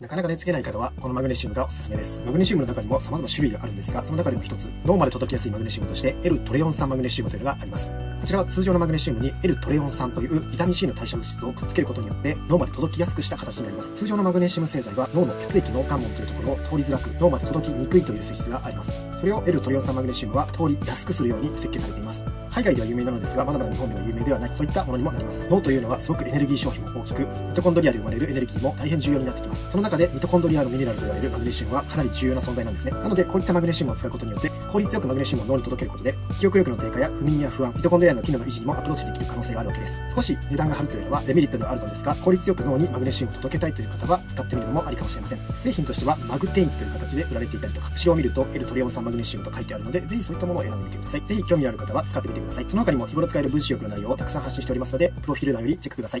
なかなか寝つけない方は、このマグネシウムがおすすめです。マグネシウムの中にも様々な種類があるんですが、その中でも一つ、脳まで届きやすいマグネシウムとして、L トレオン酸マグネシウムというのがあります。こちらは通常のマグネシウムに L トレオン酸というビタミン C の代謝物質をくっつけることによって脳まで届きやすくした形になります。通常のマグネシウム製剤は脳の血液脳関門というところを通りづらく脳まで届きにくいという性質があります。それを L トレオン酸マグネシウムは通りやすくするように設計されています。海外では有名なのですが、まだまだ日本では有名ではない、そういったものにもなります。脳というのはすごくエネルギー消費も大きく、ミトコンドリアで生まれるエネルギーも大変重要になってきます。その中でミトコンドリアのミネラルと言われるマグネシウムはかなり重要な存在なんですね。なので、こういったマグネシウムを使うことによって、効率よくマグネシウムを脳に届けることで、記憶力の低下や不眠や不安、ミトコンドリアの機能の維持にもアプローチできる可能性があるわけです。少し値段が張るというのはデメリットではあるのですが、効率よく脳にマグネシウムを届けたいという方は使ってみるのもありかもしれません。製品としてはマグテインという形で売られていたりとか、後ろを見ると L トレオン酸マグネシウムと書いてあるので、ぜひそういったものを選んでみてください。ぜひ興味ある方は使ってみてください。その他にも日頃使える分子力の内容をたくさん発信しておりますので、プロフィール欄よりチェックください。